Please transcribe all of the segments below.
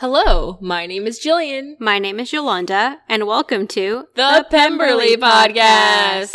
Hello, my name is Jillian. My name is Yolanda, and welcome to The, Pemberley Podcast.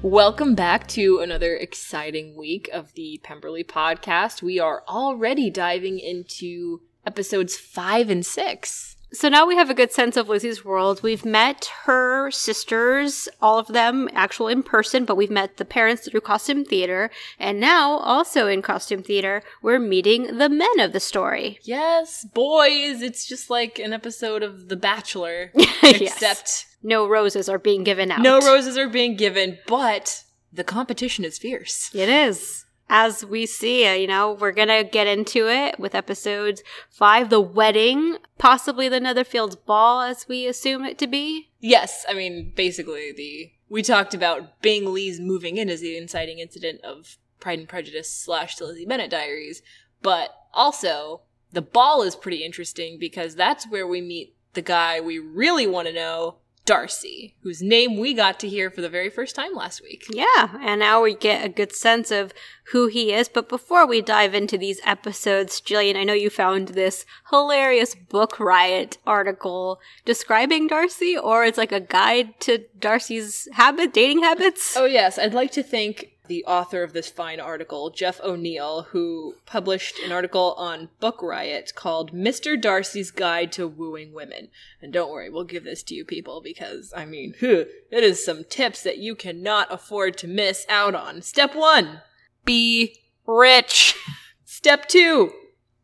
Welcome back to another exciting week of the Pemberley Podcast. We are already diving into episodes five and six. So now we have a good sense of Lizzie's world. We've met her sisters, all of them actual in person, but we've met the parents through costume theater. And now, also in costume theater, we're meeting the men of the story. Yes, boys, it's just like an episode of The Bachelor, Yes. except No roses are being given out. no roses are being given, but the competition is fierce. It is. As we see, you know, we're going to get into it with episodes five, the wedding, possibly the Netherfields ball, as we assume it to be. Yes, I mean, basically, the we talked about Bing Lee's moving in as the inciting incident of Pride and Prejudice slash the Lizzie Bennet Diaries, but also the ball is pretty interesting because that's where we meet the guy we really want to know, Darcy, whose name we got to hear for the very first time last week. Yeah, and now we get a good sense of who he is. But before we dive into these episodes, Jillian, I know you found this hilarious Book Riot article describing Darcy, or it's like a guide to Darcy's habit, dating habits. Oh, yes, I'd like to thank the author of this fine article, Jeff O'Neill, who published an article on Book Riot called Mr. Darcy's Guide to Wooing Women. And don't worry, we'll give this to you people because, I mean, huh, it is some tips that you cannot afford to miss out on. Step one be rich. Step two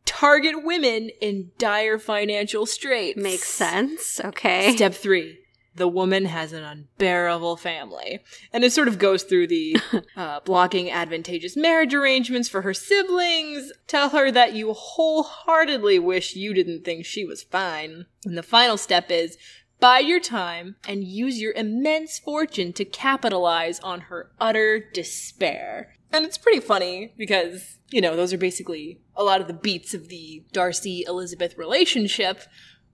target women in dire financial straits. Makes sense. Okay. Step three. The woman has an unbearable family. And it sort of goes through the uh, blocking advantageous marriage arrangements for her siblings, tell her that you wholeheartedly wish you didn't think she was fine. And the final step is buy your time and use your immense fortune to capitalize on her utter despair. And it's pretty funny because, you know, those are basically a lot of the beats of the Darcy Elizabeth relationship.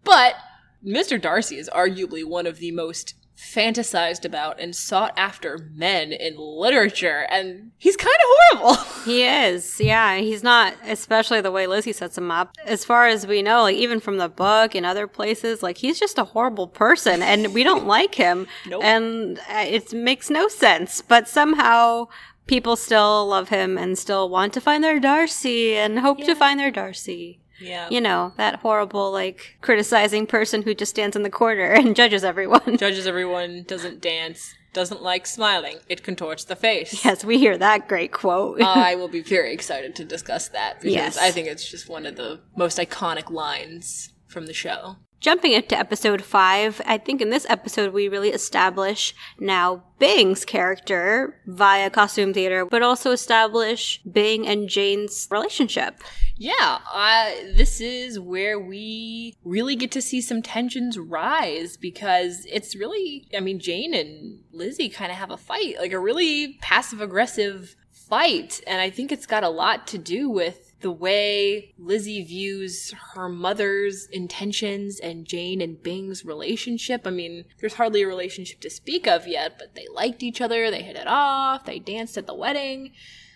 But Mr. Darcy is arguably one of the most fantasized about and sought after men in literature, and he's kind of horrible. He is, yeah. He's not, especially the way Lizzie sets him up. As far as we know, like even from the book and other places, like he's just a horrible person, and we don't like him. Nope. And uh, it makes no sense. But somehow people still love him and still want to find their Darcy and hope to find their Darcy. Yeah. You know, that horrible, like, criticizing person who just stands in the corner and judges everyone. Judges everyone, doesn't dance, doesn't like smiling. It contorts the face. yes, we hear that great quote. I will be very excited to discuss that because Yes. I think it's just one of the most iconic lines from the show. Jumping into episode five, I think in this episode we really establish now Bing's character via costume theater, but also establish Bing and Jane's relationship. Yeah, uh, this is where we really get to see some tensions rise because it's really, I mean, Jane and Lizzie kind of have a fight, like a really passive aggressive fight. And I think it's got a lot to do with the way Lizzie views her mother's intentions and Jane and Bing's relationship. I mean, there's hardly a relationship to speak of yet, but they liked each other, they hit it off, they danced at the wedding,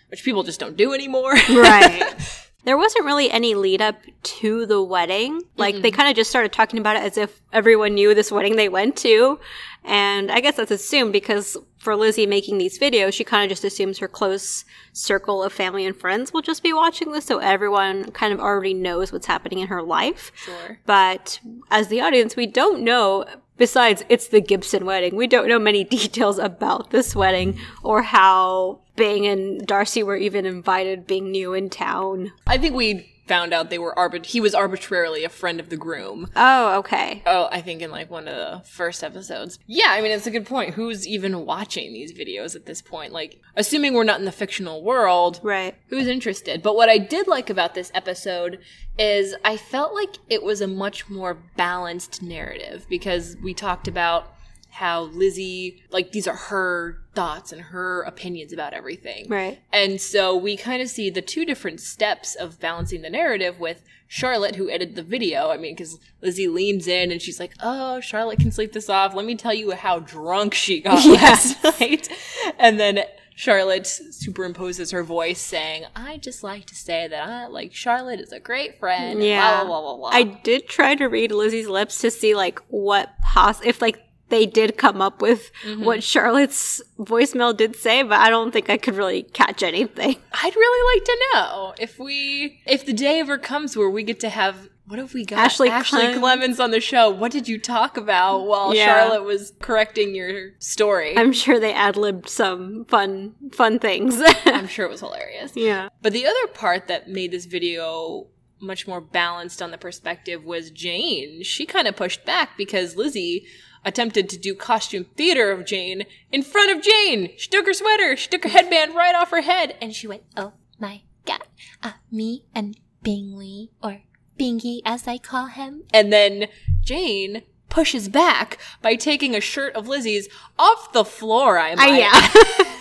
which people just don't do anymore. Right. There wasn't really any lead up to the wedding. Like, they mm-hmm. kind of just started talking about it as if everyone knew this wedding they went to. And I guess that's assumed because for Lizzie making these videos, she kind of just assumes her close circle of family and friends will just be watching this. So everyone kind of already knows what's happening in her life. Sure. But as the audience, we don't know, besides it's the Gibson wedding, we don't know many details about this wedding or how Bing and Darcy were even invited being new in town. I think we found out they were arbit- he was arbitrarily a friend of the groom. Oh, okay. Oh, I think in like one of the first episodes. Yeah, I mean it's a good point. Who's even watching these videos at this point? Like assuming we're not in the fictional world, Right. who's interested? But what I did like about this episode is I felt like it was a much more balanced narrative because we talked about how Lizzie, like, these are her thoughts and her opinions about everything. Right. And so we kind of see the two different steps of balancing the narrative with Charlotte, who edited the video. I mean, because Lizzie leans in and she's like, Oh, Charlotte can sleep this off. Let me tell you how drunk she got last night. And then Charlotte superimposes her voice saying, I just like to say that I like Charlotte is a great friend. Yeah. Blah, blah, blah, blah, blah. I did try to read Lizzie's lips to see like what pos if like they did come up with Mm-hmm. what Charlotte's voicemail did say, but I don't think I could really catch anything. I'd really like to know if we, if the day ever comes where we get to have, what have we got? Ashley Ashley Clem- Clements on the show. What did you talk about while Yeah. Charlotte was correcting your story? I'm, I'm sure they ad libbed some fun fun things. I'm sure it was hilarious. yeah. But the other part that made this video much more balanced on the perspective was Jane. She kind of pushed back because Lizzie attempted to do costume theater of Jane in front of Jane. She took her sweater, she took her headband right off her head, and she went, Oh my god. Uh, me and Bingley, or Bingy as I call him. and then Jane pushes back by taking a shirt of Lizzie's off the floor. I Uh, might yeah.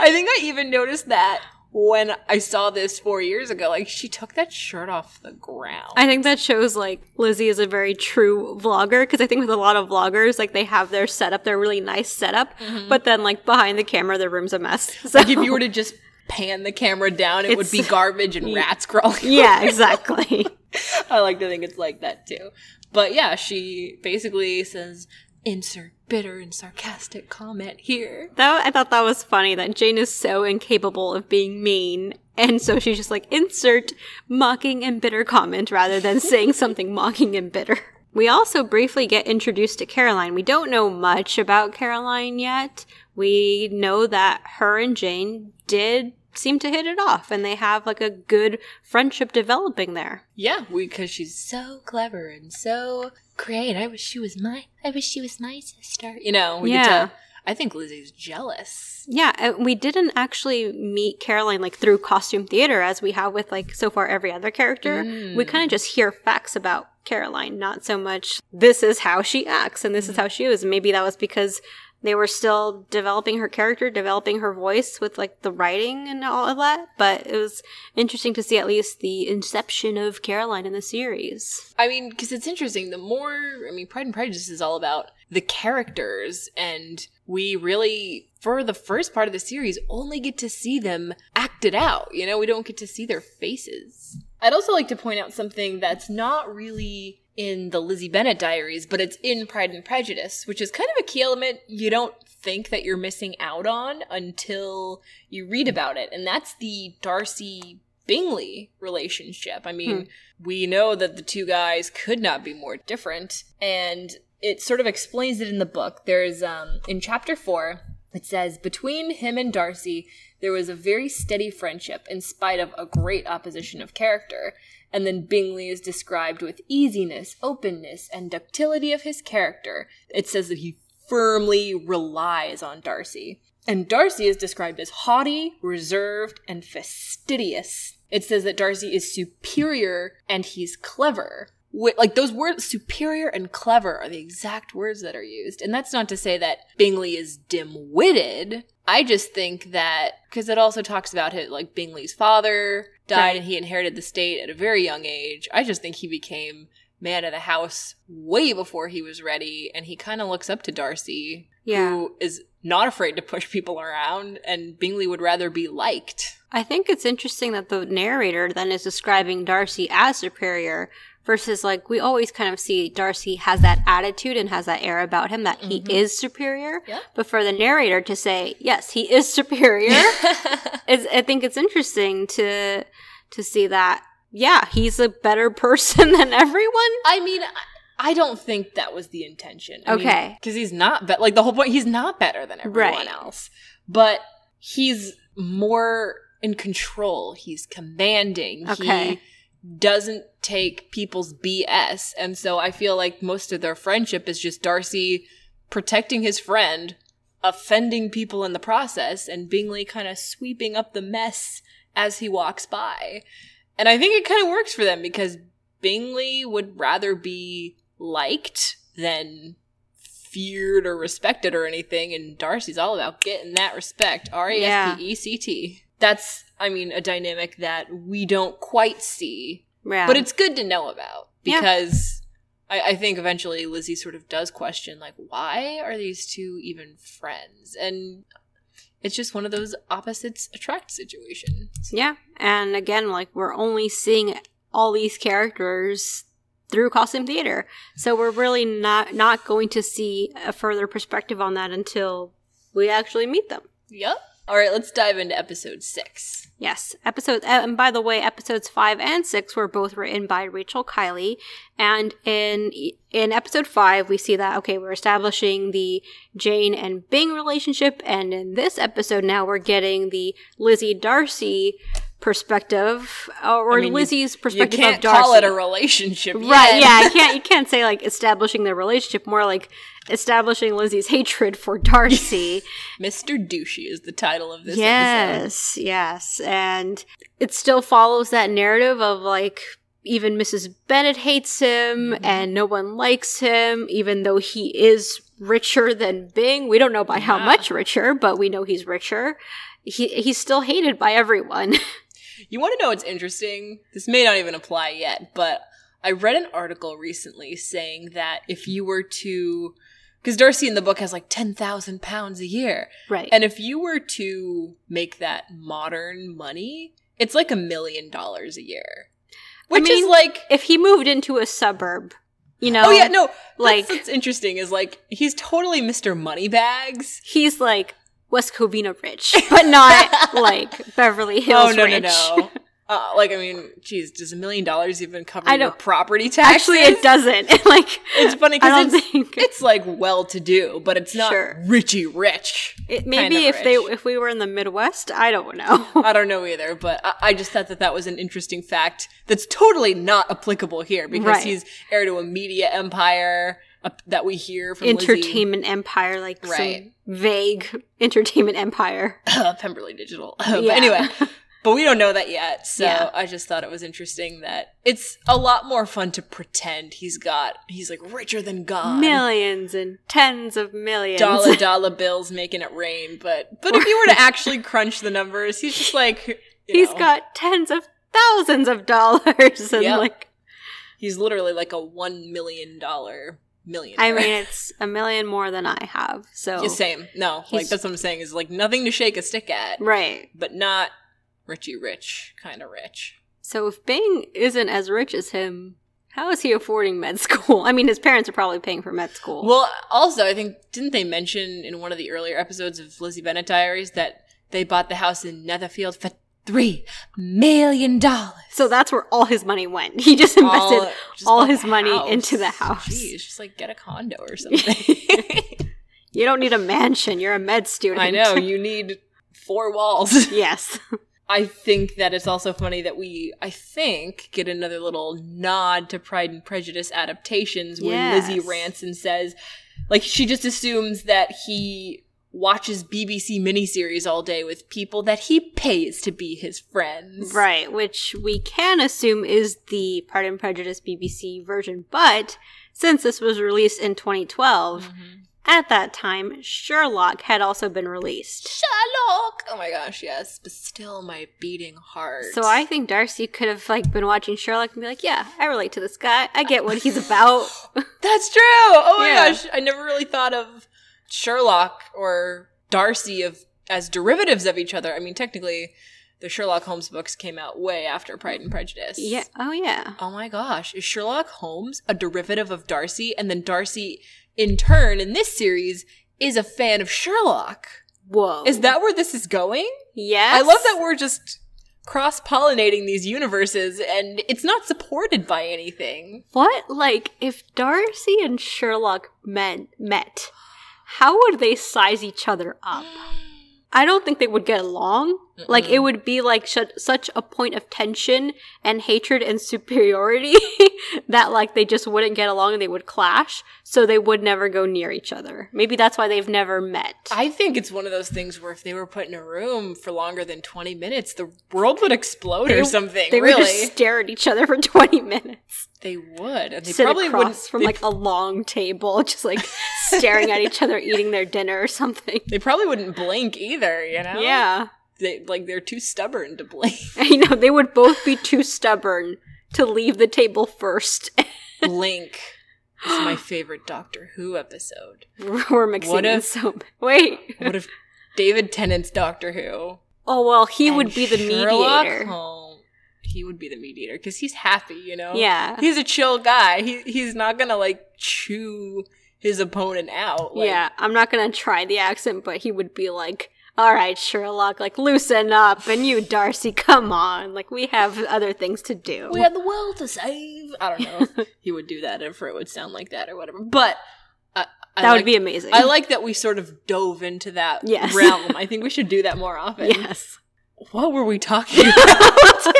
I think I even noticed that when I saw this four years ago. Like she took that shirt off the ground. I think that shows like Lizzie is a very true vlogger because I think with a lot of vloggers, like they have their setup, their really nice setup, but then like behind the camera, their room's a mess. So Mm-hmm. like if you were to just pan the camera down, it would be garbage and rats crawling. yeah, exactly. I like to think it's like that too. But yeah, she basically says, "Insert bitter and sarcastic comment here." That I thought that was funny that Jane is so incapable of being mean, and so she's just like insert mocking and bitter comment rather than saying something mocking and bitter. We also briefly get introduced to Caroline. We don't know much about Caroline yet. We know that her and Jane did seem to hit it off, and they have like a good friendship developing there. Yeah, because she's so clever and so Great. I wish she was my. I wish she was my sister. you know. We Yeah. get to. I think Lizzie's jealous. Yeah, uh, we didn't actually meet Caroline like through costume theater as we have with like so far every other character. We kind of just hear facts about Caroline, not so much this is how she acts and this is how she is. Maybe that was because they were still developing her character, developing her voice with like the writing and all of that. But it was interesting to see at least the inception of Caroline in the series. I mean, because it's interesting. The more, I mean, Pride and Prejudice is all about the characters, and we really, for the first part of the series, only get to see them acted out. You know, we don't get to see their faces. I'd also like to point out something that's not really in the Lizzie Bennet diaries, but it's in Pride and Prejudice, which is kind of a key element you don't think that you're missing out on until you read about it. And that's the Darcy Bingley relationship. I mean, we know that the two guys could not be more different, and it sort of explains it in the book. There's um in chapter 4, it says between him and Darcy there was a very steady friendship in spite of a great opposition of character. And then Bingley is described with easiness, openness, and ductility of his character. It says that he firmly relies on Darcy. And Darcy is described as haughty, reserved, and fastidious. It says that Darcy is superior and he's clever. Wi- Like those words, superior and clever, are the exact words that are used. And that's not to say that Bingley is dim witted. I just think that, because it also talks about it, like Bingley's father died Right. and he inherited the state at a very young age. I just think he became man of the house way before he was ready. And he kind of looks up to Darcy, Yeah. who is not afraid to push people around. And Bingley would rather be liked. I think it's interesting that the narrator then is describing Darcy as superior versus like we always kind of see Darcy has that attitude and has that air about him that he mm-hmm. is superior. Yeah. But for the narrator to say, yes, he is superior, is I think it's interesting to to see that yeah, he's a better person than everyone. I mean, I- I don't think that was the intention. Okay. Because he's not, be- like, the whole point, he's not better than everyone Right. else. But he's more in control. He's commanding. Okay. He doesn't take people's BS. And so I feel like most of their friendship is just Darcy protecting his friend, offending people in the process, and Bingley kind of sweeping up the mess as he walks by. And I think it kind of works for them because Bingley would rather be liked than feared or respected or anything, and Darcy's all about getting that respect. R E S P E C T. That's, I mean, a dynamic that we don't quite see, Yeah. but it's good to know about Yeah. because I, I think eventually Lizzie sort of does question, like, why are these two even friends? And it's just one of those opposites attract situations. Yeah. And again, like we're only seeing all these characters through costume theater. So we're really not not going to see a further perspective on that until we actually meet them. Yep. All right, let's dive into episode six. Yes, episode, uh, And by the way, episodes five and six were both written by Rachel Kiley. And in in episode five, we see that okay, we're establishing the Jane and Bing relationship, and in this episode now we're getting the Lizzie Darcy perspective, uh, or I mean, you- Lizzie's You perspective can't of Darcy. call it a relationship, Right, yet. yeah, I can't you can't say like establishing the relationship, more like establishing Lizzie's hatred for Darcy. Mr. Douchey is the title of this episode. yes, yes. And it still follows that narrative of like even Mrs. Bennet hates him Mm-hmm. and no one likes him, even though he is richer than Bing. We don't know by how much richer, but we know he's richer. He he's still hated by everyone. You want to know what's interesting? This may not even apply yet, but I read an article recently saying that if you were to, because Darcy in the book has like 10,000 pounds a year, right. and if you were to make that modern money, it's like a million dollars a year. I Which mean, is like, if he moved into a suburb, you know, oh yeah, no, like- what's interesting is like, he's totally Mr. Moneybags. he's like West Covina rich, but not like Beverly oh, Hills oh, no, rich. no, no. Uh, like, I mean, geez, does a million dollars even cover I your property taxes? Actually, it doesn't. like, It's funny because it's, think it's like well to do, but it's not Sure. richy rich. it, maybe if they if we were in the Midwest, I don't know. I don't know either, but I, I just thought that that was an interesting fact that's totally not applicable here because Right. he's heir to a media empire uh, that we hear from Lizzie. entertainment empire, like Right. some vague entertainment empire. Pemberley Digital. but Yeah. anyway, but we don't know that yet. So Yeah. I just thought it was interesting that it's a lot more fun to pretend he's got he's like richer than God. Millions and tens of millions. dollar dollar bills making it rain but but if you were to actually crunch the numbers he's just like He's know, got tens of thousands of dollars, and Yep. like he's literally like a one million dollar millionaire I mean, it's a million more than I have. So Yeah, same no like that's what i'm saying is like nothing to shake a stick at right. but not richy rich kind of rich So if Bing isn't as rich as him, how is he affording med school? I mean, his parents are probably paying for med school. well also i think didn't they mention in one of the earlier episodes of lizzie Bennet diaries that they bought the house in netherfield for three million dollars so that's where all his money went. He just invested just all his money house. into the house. Jeez, just like get a condo or something. You don't need a mansion. You're a med student. I know you need four walls. yes. I think that it's also funny that we, I think, get another little nod to Pride and Prejudice adaptations when Yes. Lizzie rants and says, like, she just assumes that he watches BBC miniseries all day with people that he pays to be his friends. Right, which we can assume is the Pride and Prejudice BBC version, but since this was released in 2012, Mm-hmm. At that time, Sherlock had also been released. Sherlock! Oh my gosh, yes. But still, my beating heart. So I think Darcy could have like been watching Sherlock and be like, "Yeah, I relate to this guy. I get what he's about." That's true. Oh my Yeah. gosh, I never really thought of Sherlock or Darcy of as derivatives of each other. I mean, technically, the Sherlock Holmes books came out way after Pride and Prejudice. yeah. Oh yeah. Oh my gosh, is Sherlock Holmes a derivative of Darcy, and then Darcy, in turn, in this series, is a fan of Sherlock? Whoa. Is that where this is going? Yes. I love that we're just cross pollinating these universes, and it's not supported by anything. What like if Darcy and Sherlock met met, how would they size each other up? I don't think they would get along. Like it would be like sh- such a point of tension and hatred and superiority that like they just wouldn't get along and they would clash, so they would never go near each other. Maybe that's why they've never met. I think it's one of those things where if they were put in a room for longer than 20 minutes, the world would explode or something. They really. would just stare at each other for 20 minutes. they would. And they Sit probably would from like a long table, just like staring at each other eating their dinner or something. they probably wouldn't blink either, you know? Yeah. They like they're too stubborn to blink. I know they would both be too stubborn to leave the table first. blink is my favorite Doctor Who episode. We're mixing What if- so wait. What if David Tennant's Doctor Who. Oh well, he would be the Sherlock mediator. Holmes- he would be the mediator because he's happy, you know. Yeah. he's a chill guy. He he's not gonna like chew his opponent out. Like, yeah, I'm not gonna try the accent, but he would be like, "All right, Sherlock, like loosen up, and you, Darcy, come on. Like we have other things to do." we have the world to save. I don't know. he would do that if it would sound like that or whatever. But I, I that like, would be amazing. I like that we sort of dove into that Yes. realm. I think we should do that more often. yes. What were we talking about?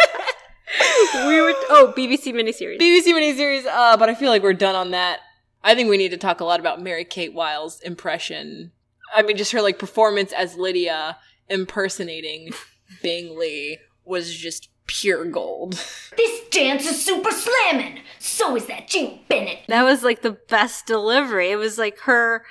we were oh BBC miniseries. BBC miniseries, uh, but I feel like we're done on that. I think we need to talk a lot about Mary Kate Wiles' impression. I mean, just her like performance as Lydia impersonating Bingley was just pure gold. This dance is super slammin'. So is that Jane Bennet. that was like the best delivery. It was like her.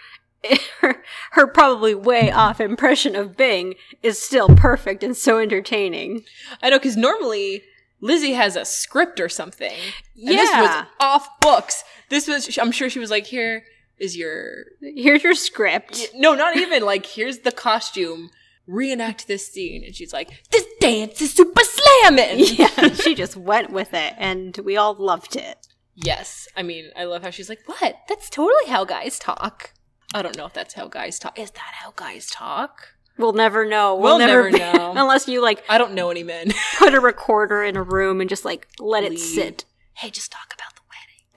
Her, her probably way off impression of Bing is still perfect and so entertaining. I know because normally Lizzie has a script or something. And this was Yeah. off books. This was, I'm sure she was like, here is your, Here's your script. no, not even like, here's the costume. Reenact this scene. And she's like, this dance is super slamming. Yeah, she just went with it, and we all loved it. Yes. I mean, I love how she's like, what? That's totally how guys talk. I don't know if that's how guys talk. Is that how guys talk? We'll never know. We'll never be- know. unless you like I don't know any men. put a recorder in a room and just like let it sit. hey, just talk about the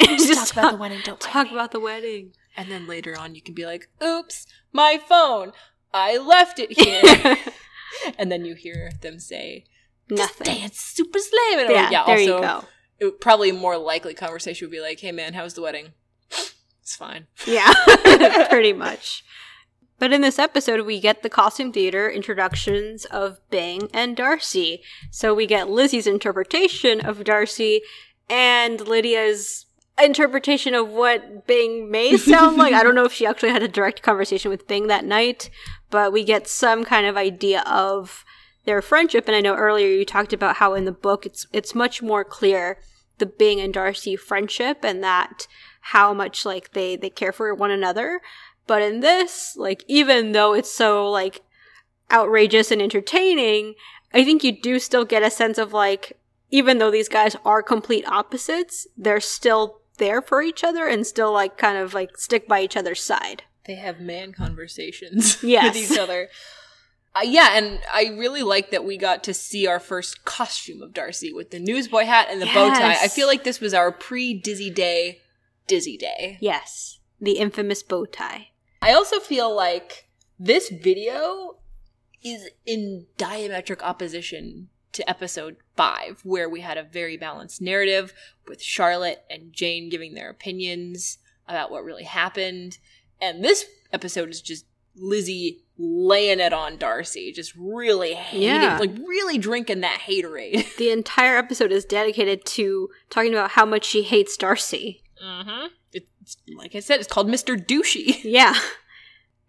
wedding. just Talk about the wedding, don't talk about the wedding. And then later on, you can be like, oops, my phone. I left it here. and then you hear them say, Nothing. dance super slamming. Or, Yeah, yeah, there also, you go. It, probably more likely conversation would be like, hey man, how's the wedding? It's fine. Yeah, pretty much. But in this episode, we get the costume theater introductions of Bing and Darcy. So we get Lizzie's interpretation of Darcy and Lydia's interpretation of what Bing may sound like. I don't know if she actually had a direct conversation with Bing that night, but we get some kind of idea of their friendship. And I know earlier you talked about how in the book it's it's much more clear the Bing and Darcy friendship and that how much like they they care for one another. But in this, like even though it's so like outrageous and entertaining, I think you do still get a sense of like even though these guys are complete opposites, they're still there for each other and still like kind of like stick by each other's side. They have man conversations Yes. with each other. Uh, yeah, and I really like that we got to see our first costume of Darcy with the newsboy hat and the bow tie. I feel like this was our pre Dizzy Day Dizzy Day. Yes, the infamous bow tie. I also feel like this video is in diametric opposition to episode five, where we had a very balanced narrative with Charlotte and Jane giving their opinions about what really happened. And this episode is just Lizzie laying it on Darcy, just really hating, Yeah. like really drinking that haterade. The entire episode is dedicated to talking about how much she hates Darcy. mm-hmm. It's like I said, it's called Mr. Douchey. Yeah.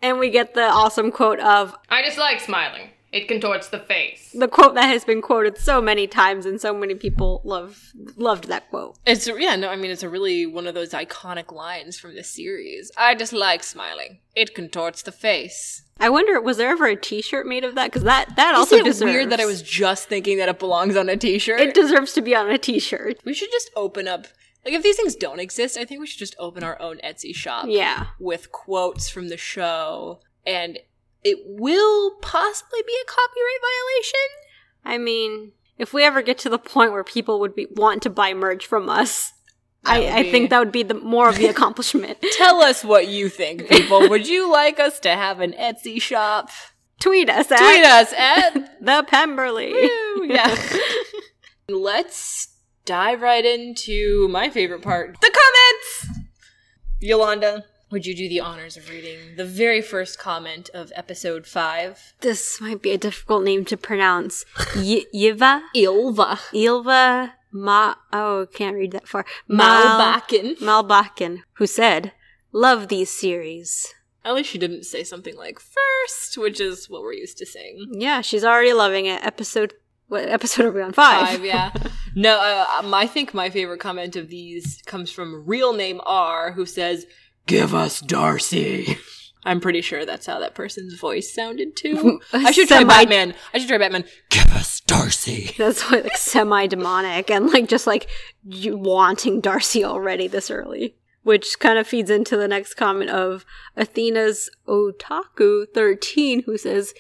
And we get the awesome quote of I dislike smiling. It contorts the face. the quote that has been quoted so many times and so many people love loved that quote. It's yeah, no, I mean it's a really one of those iconic lines from the series. I dislike smiling. It contorts the face. I wonder was there ever a t-shirt made of that cuz that that Is also it deserves weird that I was just thinking that it belongs on a t-shirt? It deserves to be on a t-shirt. we should just open up like if these things don't exist, I think we should just open our own Etsy shop Yeah. with quotes from the show and it will possibly be a copyright violation. I mean, if we ever get to the point where people would be want to buy merch from us, I, I think that would be the more of the accomplishment. Tell us what you think, people. Would you like us to have an Etsy shop? Tweet us at Tweet us at the Pemberley. Woo, yeah. Let's dive right into my favorite part the comments! Yolanda, would you do the honors of reading the very first comment of episode 5? this might be a difficult name to pronounce. Y- Yiva? Ilva. Ilva Ma. Oh, can't read that far. Mal- Malbacken. Malbakken, who said, Love these series. At least she didn't say something like first, which is what we're used to saying. Yeah, she's already loving it. Episode. What episode are we on? Five. Five, yeah. No, uh, I think my favorite comment of these comes from real name R, who says, "Give us Darcy." I'm pretty sure that's how that person's voice sounded too. I should try Semi- Batman. I should try Batman. Give us Darcy. That's why like semi demonic and like just like you wanting Darcy already this early. Which kind of feeds into the next comment of Athena's Otaku 13, who says,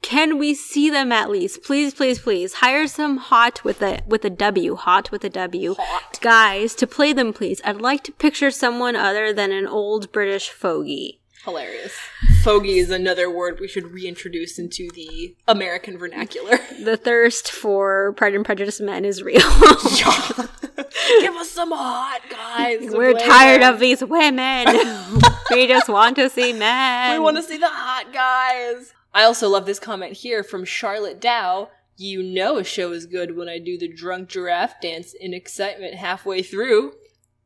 Can we see them at least? Please, please, please. Hire some hot with a with a W, hot with a W. Guys, to play them, please. I'd like to picture someone other than an old British fogey. Hilarious. Fogey is another word we should reintroduce into the American vernacular. The thirst for Pride and Prejudice men is real. Give us some hot guys. We're play tired of these women. we just want to see men. We want to see the hot guys. I also love this comment here from Charlotte Dow. You know a show is good when I do the drunk giraffe dance in excitement halfway through.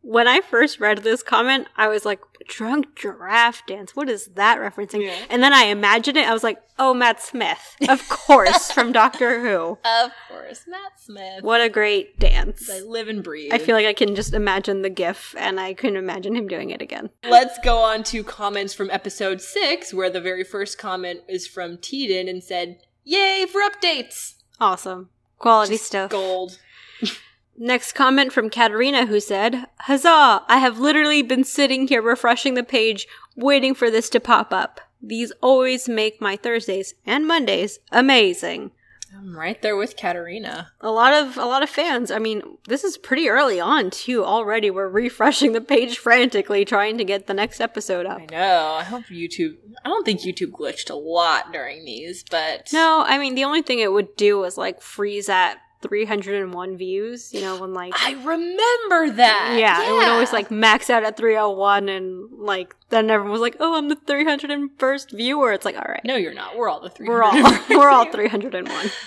When I first read this comment, I was like, drunk giraffe dance. What is that referencing? Yeah. And then I imagined it. I was like, oh, Matt Smith. Of course, from Doctor Who. Of course, Matt Smith. What a great dance. I live and breathe. I feel like I can just imagine the gif and I can imagine him doing it again. Let's go on to comments from episode six, where the very first comment is from Teeden and said, Yay for updates! Awesome. Quality stuff. Gold. Next comment from Katerina who said, Huzzah! I have literally been sitting here refreshing the page, waiting for this to pop up. These always make my Thursdays and Mondays amazing. I'm right there with Katarina. A lot of a lot of fans. I mean, this is pretty early on too. Already we're refreshing the page frantically trying to get the next episode up. I know. I hope YouTube. I don't think YouTube glitched a lot during these, but No, I mean the only thing it would do was like freeze at 301 views, you know, when like I remember that. yeah, it would always like max out at 301 and like then everyone was like, "Oh, I'm the 301st viewer." It's like, "All right. No, you're not. We're all the three. We're all we're all 301."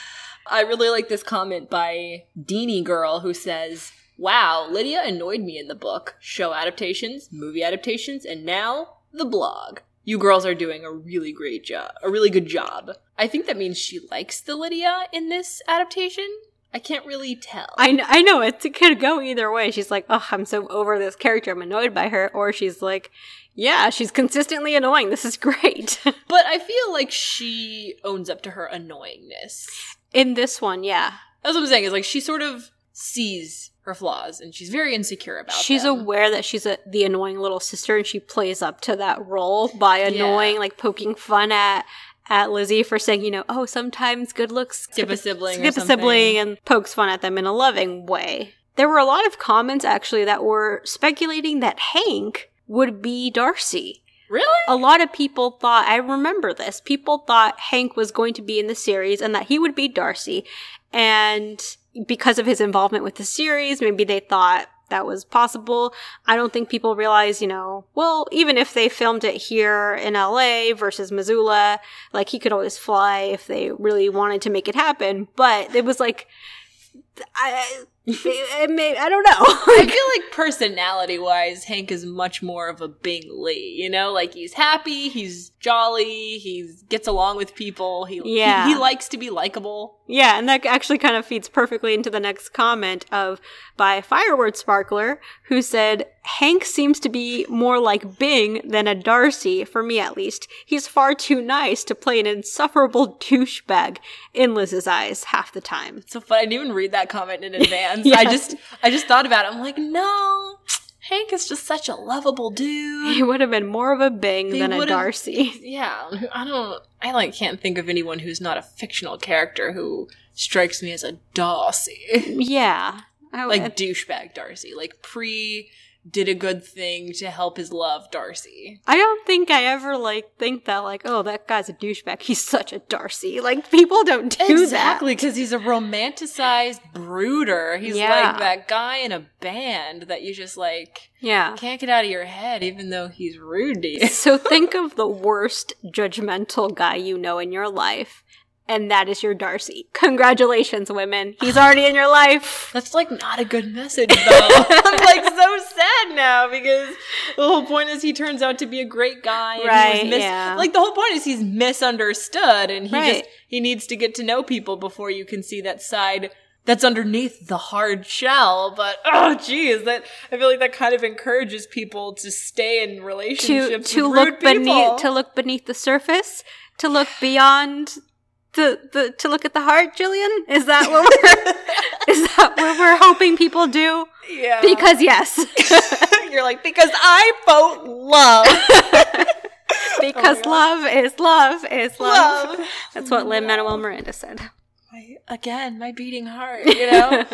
I really like this comment by Deanie Girl who says, Wow, Lydia annoyed me in the book. Show adaptations, movie adaptations, and now the blog. You girls are doing a really great job. A really good job. I think that means she likes the Lydia in this adaptation. I can't really tell. I, kn- I know it could go either way. She's like, "Oh, I'm so over this character. I'm annoyed by her," or she's like, "Yeah, she's consistently annoying. This is great." but I feel like she owns up to her annoyingness. in this one, yeah. That's what I'm saying, is like she sort of sees her flaws and she's very insecure about she's them. aware that she's a, the annoying little sister and she plays up to that role by annoying like poking fun at at Lizzie for saying, you know, oh, sometimes good looks Skip a sibling skip a sibling and pokes fun at them in a loving way. There were a lot of comments actually that were speculating that Hank would be Darcy. Really? A lot of people thought, I remember this, people thought Hank was going to be in the series and that he would be Darcy. And because of his involvement with the series, maybe they thought that was possible. I don't think people realize, you know, well, even if they filmed it here in LA versus Missoula, like he could always fly if they really wanted to make it happen. But it was like, I, it, may, I don't know. I feel like personality wise, Hank is much more of a Bing Lee. You know, like he's happy, he's jolly, he gets along with people. He Yeah. he, he likes to be likable. Yeah, and that actually kind of feeds perfectly into the next comment of by Fireword Sparkler, who said, Hank seems to be more like Bing than a Darcy, for me at least. He's far too nice to play an insufferable douchebag in Liz's eyes half the time. So fun. I didn't even read that comment in advance. Yeah. I just I just thought about it. I'm like, no, Hank is just such a lovable dude. He would have been more of a Bing than a Darcy. Yeah, I don't. I like can't think of anyone who's not a fictional character who strikes me as a Darcy. Yeah. I, like douchebag Darcy, like pre did a good thing to help his love Darcy. I don't think I ever like think that like, oh, that guy's a douchebag. He's such a Darcy. Like people don't do exactly, because he's a romanticized brooder. He's Yeah. like that guy in a band that you just like. Yeah. can't get out of your head, even though he's rude to you. So think of the worst judgmental guy you know in your life, and that is your Darcy. Congratulations, women. He's already in your life. That's like not a good message, though. I'm like so sad now because the whole point is he turns out to be a great guy. And he Right, was mis- yeah. Like the whole point is he's misunderstood, and he Right. just he needs to get to know people before you can see that side that's underneath the hard shell. But oh, geez, that I feel like that kind of encourages people to stay in to relationships to with look beneath to look beneath the surface, to look beyond the, the to look at the heart, Jillian? Is that what we're is that what we're hoping people do? yeah, Because yes. you're like because I vote love. because oh love is love is love. Love. That's what Lin Manuel Miranda said. My- Again, my beating heart. You know.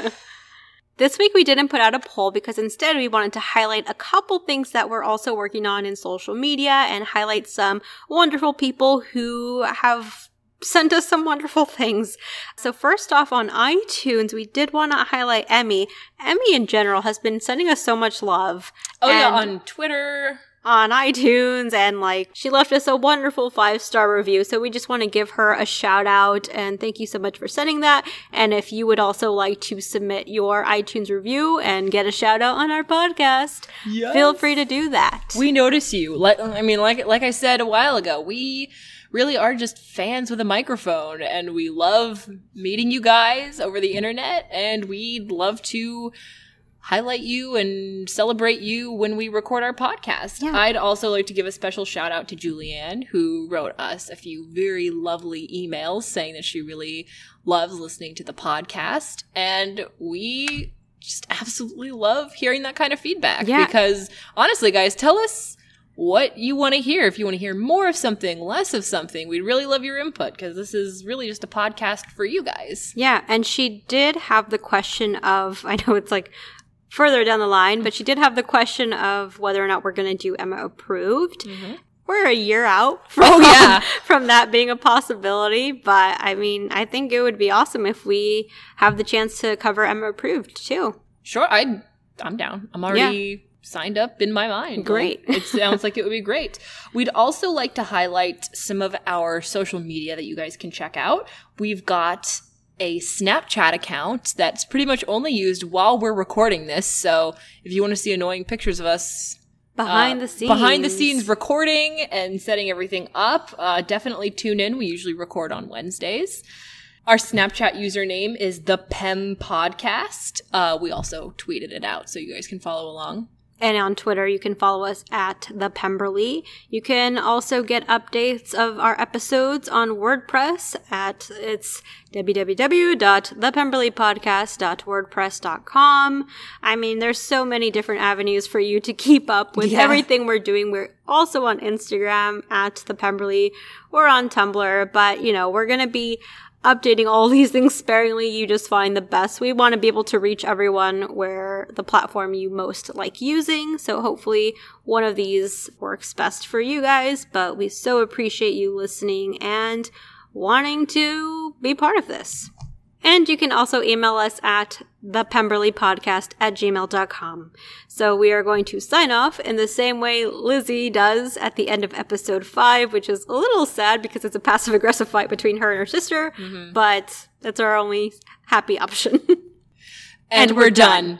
This week we didn't put out a poll because instead we wanted to highlight a couple things that we're also working on in social media and highlight some wonderful people who have sent us some wonderful things. So first off on iTunes, we did want to highlight Emmy. Emmy in general has been sending us so much love. oh yeah, on Twitter. on iTunes and like she left us a wonderful five star review. So we just want to give her a shout out and thank you so much for sending that. And if you would also like to submit your iTunes review and get a shout out on our podcast, feel free to do that. We notice you. Like I mean, like like I said a while ago, we really are just fans with a microphone, and we love meeting you guys over the internet, and we'd love to highlight you and celebrate you when we record our podcast. Yeah. I'd also like to give a special shout out to Julianne, who wrote us a few very lovely emails saying that she really loves listening to the podcast, and we just absolutely love hearing that kind of feedback Yeah. because honestly guys tell us what you want to hear if you want to hear more of something less of something we'd really love your input because this is really just a podcast for you guys yeah, and she did have the question of I know it's like further down the line, but she did have the question of whether or not we're going to do Emma approved. Mm-hmm. We're a year out from, Oh, yeah. from that being a possibility, but I mean, I think it would be awesome if we have the chance to cover Emma approved too. sure i i'm down i'm already signed up in my mind Great. Like, it sounds like it would be great we'd also like to highlight some of our social media that you guys can check out we've got a Snapchat account that's pretty much only used while we're recording this. So if you want to see annoying pictures of us Behind uh, the scenes. behind the scenes recording and setting everything up, uh, definitely tune in. We usually record on Wednesdays. Our Snapchat username is the PEM Podcast. Uh, we also tweeted it out so you guys can follow along. And on Twitter, you can follow us at the Pemberley. You can also get updates of our episodes on WordPress at it's www.thepemberleypodcast.wordpress.com. I mean, there's so many different avenues for you to keep up with Yeah. everything we're doing. We're also on Instagram at the Pemberley. We're on Tumblr, but you know, we're gonna be updating all these things sparingly. You just find the best. We want to be able to reach everyone where the platform you most like using. So hopefully one of these works best for you guys. But we so appreciate you listening and wanting to be part of this. And you can also email us at thepemberleypodcast at gmail.com. So we are going to sign off in the same way Lizzie does at the end of episode five, which is a little sad because it's a passive aggressive fight between her and her sister, mm-hmm. but that's our only happy option. And, And we're, we're done.